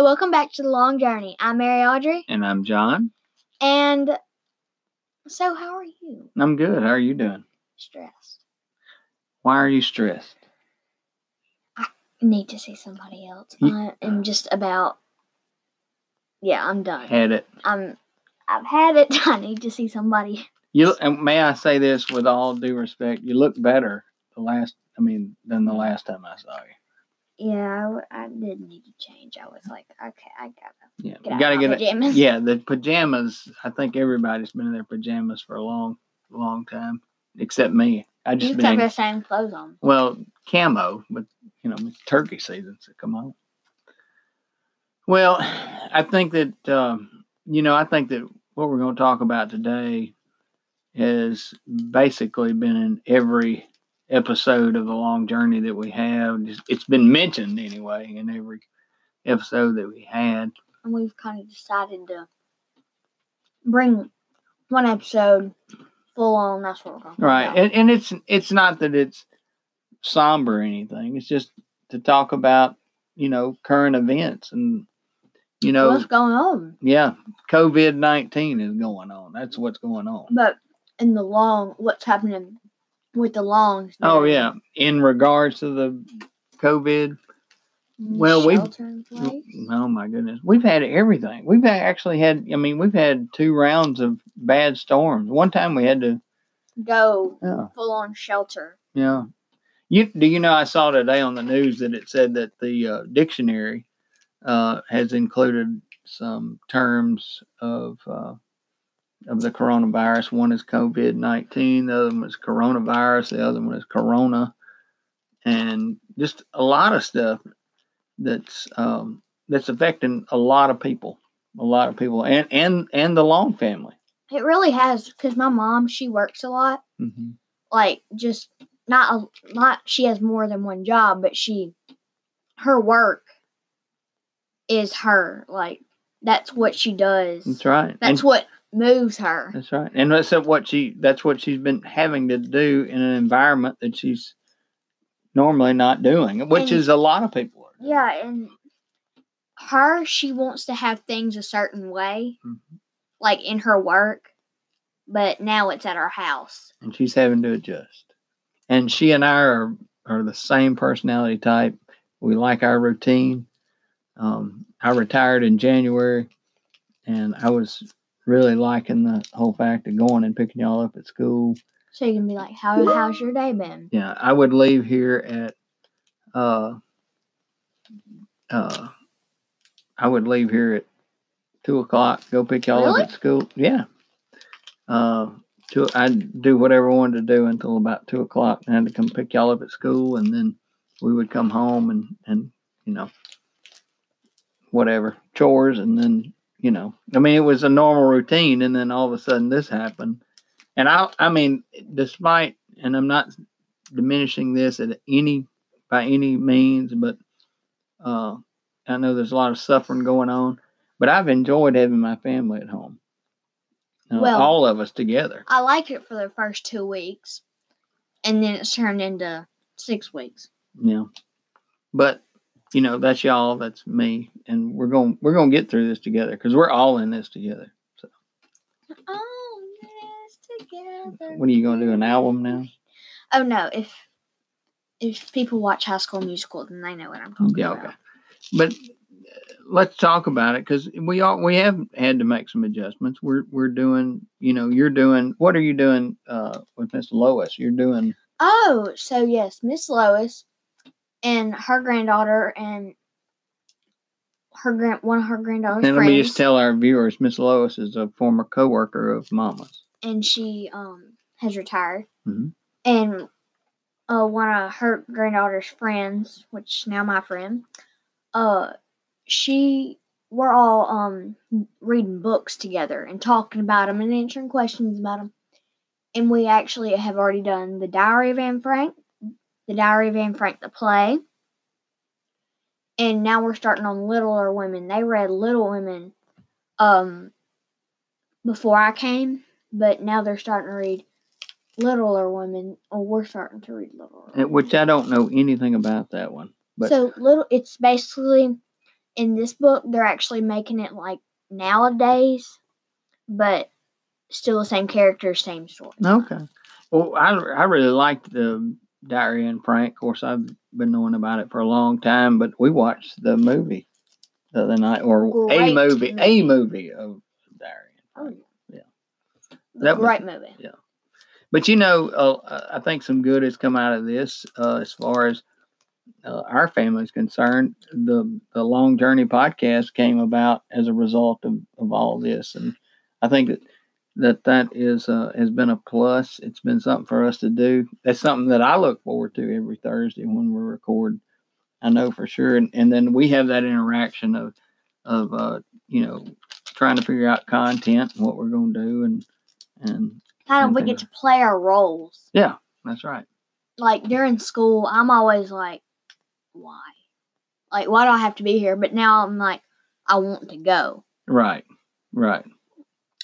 So, welcome back to the long journey. I'm Mary Audrey, And I'm John. and so how are you? I'm good. How are you doing? Stressed. Why are you stressed? I need to see somebody else. Ye- I am just about. Yeah, I'm done. Had it. I'm. I've had it. I need to see somebody. You and may I say this with all due respect? You look better the last. I mean, than the last time I saw you. Yeah, I didn't need to change. I was like, okay, I gotta Yeah, get gotta get it. pajamas. Yeah, the pajamas. I think everybody's been in their pajamas for a long, long time, except me. I just been got in, the same clothes on. well camo, but you know turkey season, so come on. Well, I think that um, you know I think that what we're going to talk about today has basically been in every episode of the long journey that we have. It's been mentioned anyway in every episode that we had. And we've kind of decided to bring one episode full on. That's what we're going to Right, About. and and it's it's not that it's somber or anything. It's just to talk about you know current events and you know What's going on? yeah COVID nineteen is going on. That's what's going on. But in the long, what's happening with the longs? Oh yeah, in regards to the COVID. Well, we've- Shelter in place? Oh my goodness, we've had everything. We've actually had. I mean, we've had two rounds of bad storms. One time we had to. Go Yeah, full on shelter. yeah. You do you know? I saw today on the news that it said that the uh, dictionary uh, has included some terms of uh, of the coronavirus. One is COVID nineteen. The other one is coronavirus. The other one is corona, and just a lot of stuff that's um, that's affecting a lot of people. A lot of people, and and and the Long family. It really has because my mom she works a lot. Mm-hmm. Like just not a not she has more than one job, but she her work is her like that's what she does. That's right. That's and, what moves her. That's right. And that's what she that's what she's been having to do in an environment that she's normally not doing, which And- is a lot of people are. doing. Yeah, and her she wants to have things a certain way, Mhm. like in her work, but now it's at our house. And she's having to adjust. And she and I are are the same personality type. We like our routine. Um, I retired in January and I was really liking the whole fact of going and picking y'all up at school. So you can be like, "How how's your day been?" Yeah, I would leave here at uh uh I would leave here at two o'clock, go pick y'all Really? up at school. Yeah. Uh two I'd do whatever I wanted to do until about two o'clock and I had to come pick y'all up at school and then we would come home and and you know whatever chores and then you know I mean it was a normal routine and then all of a sudden this happened and I I mean despite and I'm not diminishing this at any by any means but uh I know there's a lot of suffering going on but I've enjoyed having my family at home Uh, Well- all of us together I like it for the first two weeks, and then it's turned into six weeks. Yeah. But you know, that's y'all, that's me, and we're going we're going to get through this together cuz we're all in this together. So, Oh, yes, together. what are you going to do an album now? Oh no, if if people watch High School Musical, then they know what I'm talking Yeah, about. okay. But uh, let's talk about it cuz we all we have had to make some adjustments. We're we're doing, you know, you're doing what are you doing uh with Miss Lois? You're doing Oh, so yes, Miss Lois and her granddaughter and her grand one of her granddaughter's and let friends, me just tell our viewers Miss Lois is a former coworker of Mama's. and she um has retired. Mhm. And uh, one of her granddaughter's friends, which is now my friend, uh, she we're all um reading books together and talking about them and answering questions about them. And we actually have already done the Diary of Anne Frank, the Diary of Anne Frank, the play. And now we're starting on Littler Women. They read Little Women um before I came, but now they're starting to read Littler Women, or we're starting to read Littler. Uh, Which I don't know anything about that one. But so little, it's basically in this book they're actually making it like nowadays, but still the same character, same story. Okay. Well, I I really liked the Diary Anne Frank. Of course, I've been knowing about it for a long time, but we watched the movie the other night, or a Great movie, a movie. movie of Diary and Oh, Frank. Yeah. The That was- movie. Yeah. But you know, uh, I think some good has come out of this uh, as far as uh, our family is concerned. The the Long Journey podcast came about as a result of, of all this, and I think that that that is uh, has been a plus. It's been something for us to do. That's something that I look forward to every Thursday when we record. I know for sure, and, and then we have that interaction of of uh, you know trying to figure out content and what we're going to do, and and Kind of we get to play our roles. Yeah, that's right. Like during school, I'm always like, why? Like, why do I have to be here? But now I'm like, I want to go. Right, right.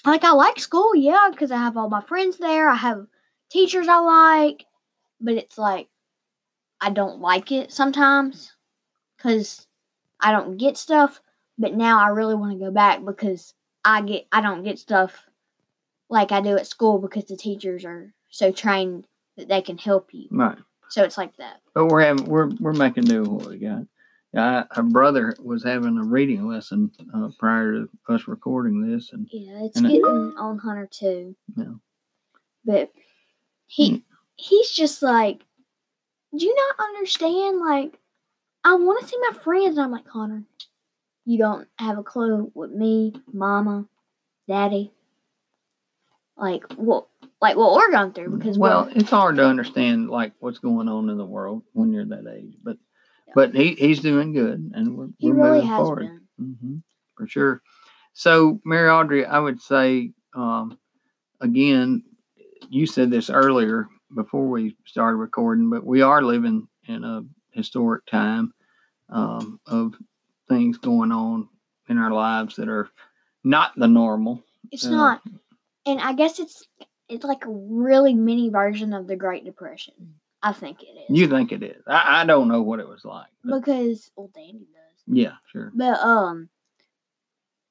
Like, I like school, yeah, because I have all my friends there. I have teachers I like. But it's like, I don't like it sometimes because I don't get stuff. But now I really want to go back because I get I don't get stuff like I do at school because the teachers are so trained that they can help you. Right. So it's like that. But we're having we're we're making do with what we got. I, our brother was having a reading lesson uh, prior to us recording this, and Yeah, it's And it- getting on Hunter too. Yeah. But he Hmm. he's just like, do you not understand? Like, I want to see my friends. And I'm like, Connor, you don't have a clue what me, Mama, Daddy, like what, like what we're going through because well, it's hard to understand like what's going on in the world when you're that age. But Yeah. but he he's doing good, and we're he we're really moving forward. been. hmm for sure. So, Mary Audrey, I would say um, again, you said this earlier before we started recording, but we are living in a historic time um, of things going on in our lives that are not the normal. It's Uh, not, and I guess it's it's like a really mini version of the Great Depression. I think it is. You think it is? I, I don't know what it was like. but because well, Danny does. yeah, sure. But um,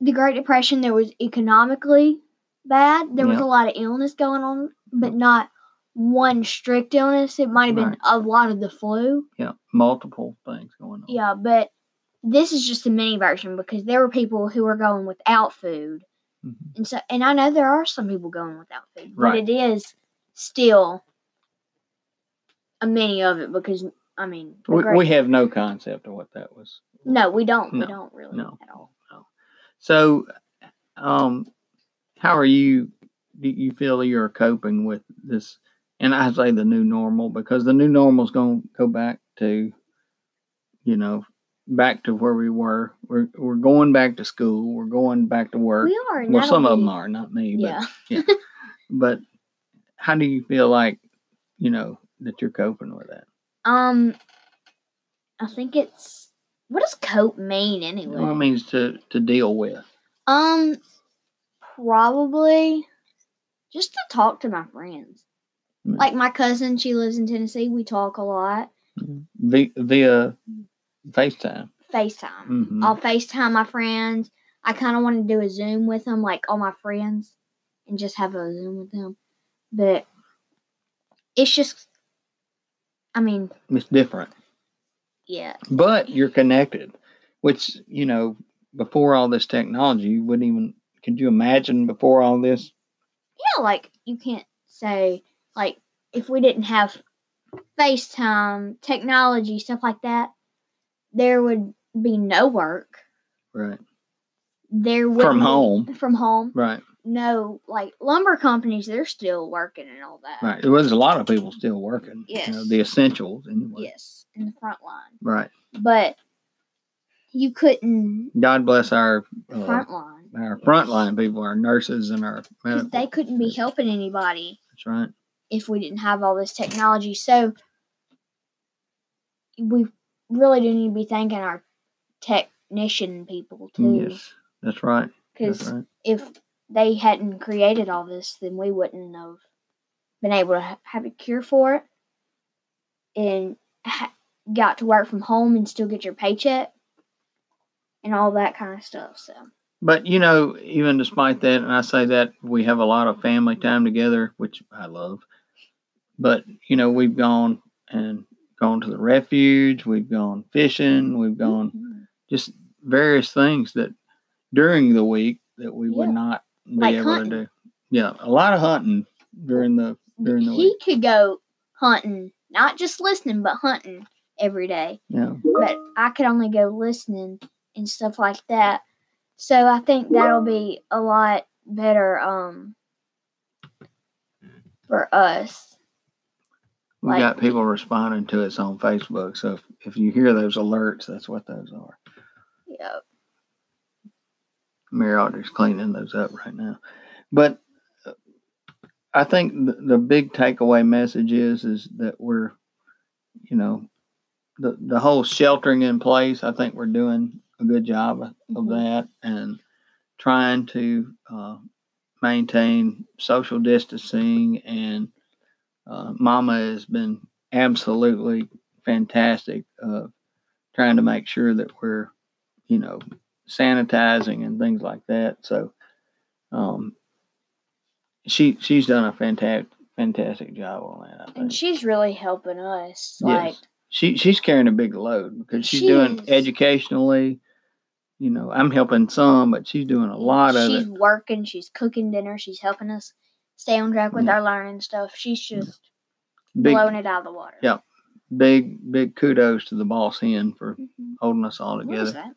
the Great Depression there was economically bad. There was a lot of illness going on, but not one strict illness. It might have been Right. a lot of the flu. Yeah, multiple things going on. Yeah, but this is just a mini version because there were people who were going without food, Mhm. and so and I know there are some people going without food, but it is still a mini of it because I mean We, we have no concept of what that was. no, we don't, No, we don't really No, at all. no. So, um, how are you? Do you feel you're coping with this? And I say the new normal because the new normal is going to go back to, you know, back to where we were. We're we're going back to school. We're going back to work. We are. well, some of them are, not me. But Yeah. but how do you feel like, you know, that you're coping with that? Um, I think it's what does cope mean anyway? What it means to to deal with. um, probably just to talk to my friends. Mm. Like my cousin, she lives in Tennessee. We talk a lot. via, via FaceTime. FaceTime. Mhm. I'll FaceTime my friends. I kind of want to do a Zoom with them, like all my friends, and just have a Zoom with them. But it's just, I mean, It's different, yeah, but you're connected, which you know before all this technology, you wouldn't even. Could you imagine before all this? yeah, like you can't say like if we didn't have FaceTime, technology, stuff like that, there would be no work. Right. There would From home. From home. Right. No, like lumber companies, they're still working and all that. Right. There was a lot of people still working. You know, Yes. the essentials anyway. Yes, in the front line. Right. But you couldn't God bless our uh, front line. our frontline people, our nurses and our medical. They couldn't be helping anybody That's right. if we didn't have all this technology. So we really do need to be thanking our technician people too. Yes. That's right. Because right. if they hadn't created all this, then we wouldn't have been able to have a cure for it and ha- got to work from home and still get your paycheck and all that kind of stuff. So But you know, even despite that, and I say that we have a lot of family time together, which I love. But you know, we've gone and gone to the refuge, we've gone fishing, we've gone Mhm. just various things that during the week that we would not be Like able hunting. to do. Yeah, a lot of hunting during the during the he week. could go hunting, not just listening, but hunting every day. Yeah. But I could only go listening and stuff like that. So I think that'll be a lot better um for us. We Like- got people responding to us on Facebook. So if, if you hear those alerts, that's what those are. Yeah. Mary Audrey's cleaning those up right now. But I think the, the big takeaway message is is that we're, you know, the the whole sheltering in place. I think we're doing a good job of Mhm. that and trying to uh, maintain social distancing. And uh, Mama has been absolutely fantastic of trying to make sure that we're, you know, sanitizing and things like that. So, um, she she's done a fantastic fantastic job on that. And she's really helping us. Like yes, she she's carrying a big load because she's She doing educationally. You know, I'm helping some, but she's doing a lot of she's it. working, she's cooking dinner, she's helping us stay on track with Yeah. our learning stuff. She's just Big blowing it out of the water. Yeah. big big kudos to the boss hen for Mhm. holding us all together.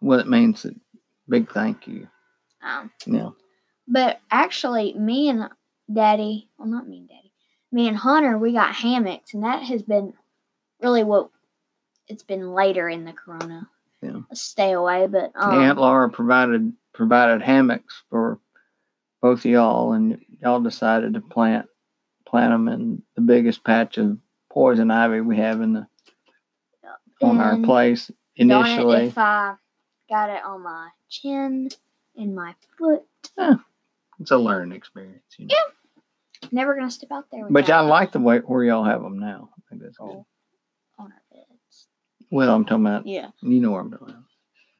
Well, it means that big thank you. Um, Yeah. But actually, me and Daddy, well, not me and Daddy, me and Hunter, we got hammocks, and that has been really what it's been later in the Corona. Yeah. Stay away, but um, Aunt Laura provided provided hammocks for both of y'all, and y'all decided to plant plant them in the biggest patch of poison ivy we have in the on our place initially. Got it on my chin, and my foot, It's a learning experience, you know. never gonna step out there. But I like the way where y'all have them now. I think that's good. Oh. on our beds. Well, I'm talking about Yeah, you know what I'm talking about.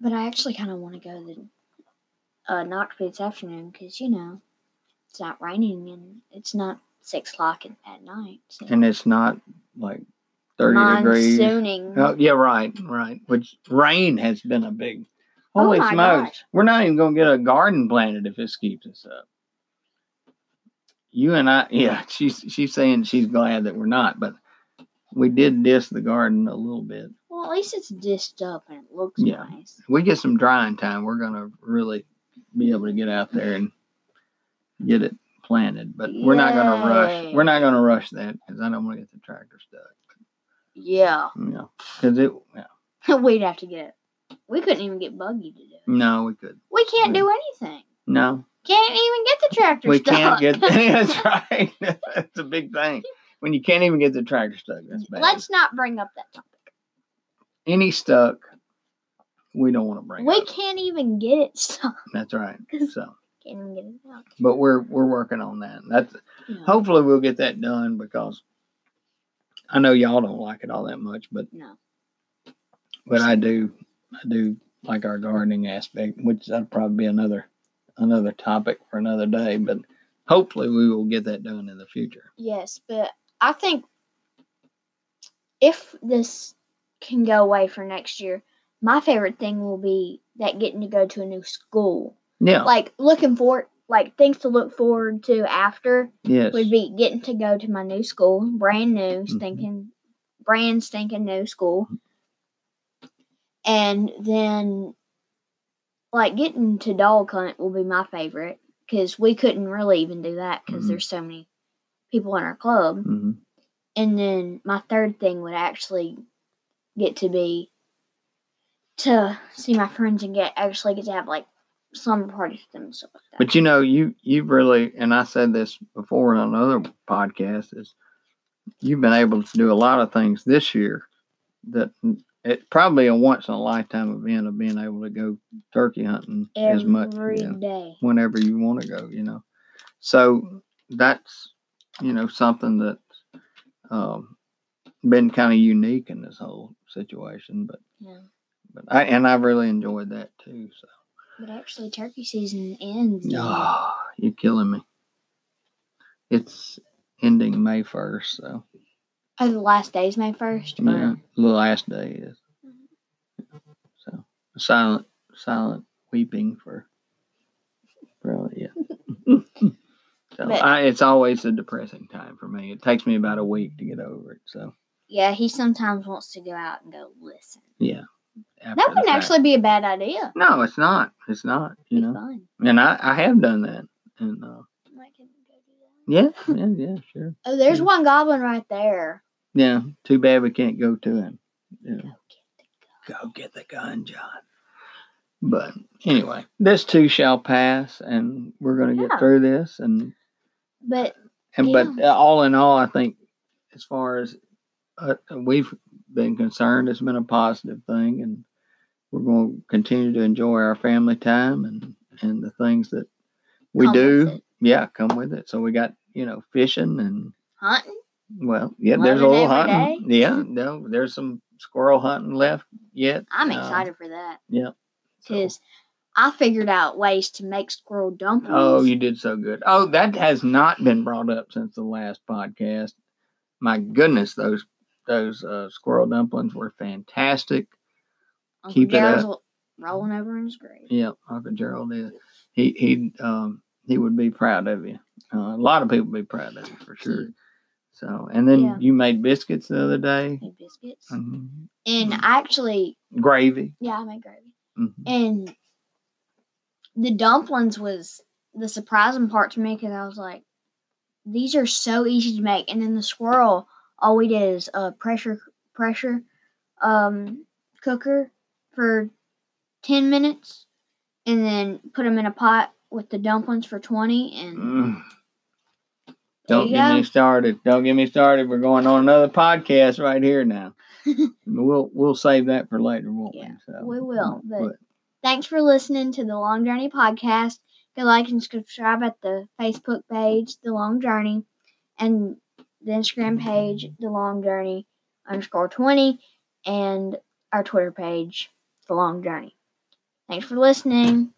but I actually kind of want to go to the uh, Knoxville this afternoon because you know it's not raining and it's not six o'clock at, at night. So. And it's not like thirty degrees. Monsooning. Oh, yeah, right, right. Which rain has been a big. Oh Holy my smokes! gosh. We're not even gonna get a garden planted if this keeps us up. You and I, yeah, she's she's saying she's glad that we're not, but we did diss the garden a little bit. Well, at least it's dished up and it looks Yeah. nice. We get some drying time, we're gonna really be able to get out there and get it planted. But we're not gonna rush. We're not gonna rush that because I don't want to get the tractor stuck. Yeah, know, because it. Yeah, we'd have to get. We couldn't even get Buggy to do it. no, we could. We can't do anything. No, Can't even get the tractor stuck. we stuck. can't get. that's right. that's a big thing. When you can't even get the tractor stuck, that's bad. Let's not bring up that topic. Any stuck, we don't want to bring. We up. can't even get it stuck. That's right. So, Can't even get it out. but we're we're working on that. That's Yeah. hopefully we'll get that done because I know y'all don't like it all that much, but No. but I do I do like our gardening aspect, which that'll probably be another another topic for another day. But hopefully we will get that done in the future. Yes, but I think if this can go away for next year, my favorite thing will be that getting to go to a new school. Yeah. Like looking forward, like things to look forward to after yes. would be getting to go to my new school, brand new, Mhm. stinking, brand stinking new school, and then like getting to dog hunt will be my favorite because we couldn't really even do that because Mhm. there's so many people in our club. hmm And then my third thing would actually get to be to see my friends and get actually get to have like slumber parties with them and stuff like that. But you know, you you've really, and I said this before on another podcast, is you've been able to do a lot of things this year that it's probably a once in a lifetime event of being able to go turkey hunting as much you know, day. whenever you want to go. You know, so that's you know something that's um, been kind of unique in this whole situation. But Yeah. but I and I really enjoyed that too. So, But actually, turkey season ends. oh, you're killing me. It's ending May first, so Oh, the last day is May 1st? yeah, the last day is. So silent, silent weeping for, for yeah. so But- I, it's always a depressing time for me. It takes me about a week to get over it. So Yeah, he sometimes wants to go out and go listen. yeah. after That wouldn't actually be a bad idea. No, it's not. It's not. You Be know, fun. and I I have done that, and uh, Might can go do that. yeah, yeah, yeah, sure. Oh, there's Yeah. one goblin right there. Yeah. Too bad we can't go to him. Yeah. Go get the Go get the gun, John. But anyway, this too shall pass, and we're going to Yeah. get through this. And But and but uh, all in all, I think as far as uh, we've been concerned, it's been a positive thing, and we're going to continue to enjoy our family time and and the things that we come do. Yeah, come with it. So we got you know fishing and hunting. Well, yeah, there's a little hunting. Yeah, no, there's some squirrel hunting left yet. I'm Uh, excited for that. yeah, so- Because I figured out ways to make squirrel dumplings. Oh, you did so good. Oh, that has not been brought up since the last podcast. My goodness, those those uh, squirrel dumplings were fantastic. Uncle keep it up. rolling over in his grave. Yeah, Uncle Gerald is. He he um he would be proud of you. Uh, a lot of people would be proud of you for sure. So, and then Yeah. you made biscuits the other day. Made biscuits. Mhm. And Mhm. actually, Gravy. yeah, I made gravy. Mhm. And the dumplings was the surprising part to me because I was like, these are so easy to make. And then the squirrel, all we did is a pressure pressure um, cooker for ten minutes, and then put them in a pot with the dumplings for twenty. And Mm. Don't get me started. Don't get me started. We're going on another podcast right here now. we'll we'll save that for later, won't Yeah, we? So, we will, but- but Thanks for listening to the Long Journey podcast. Go like and subscribe at the Facebook page, The Long Journey, and the Instagram page, The Long Journey underscore 20, and our Twitter page, The Long Journey. Thanks for listening.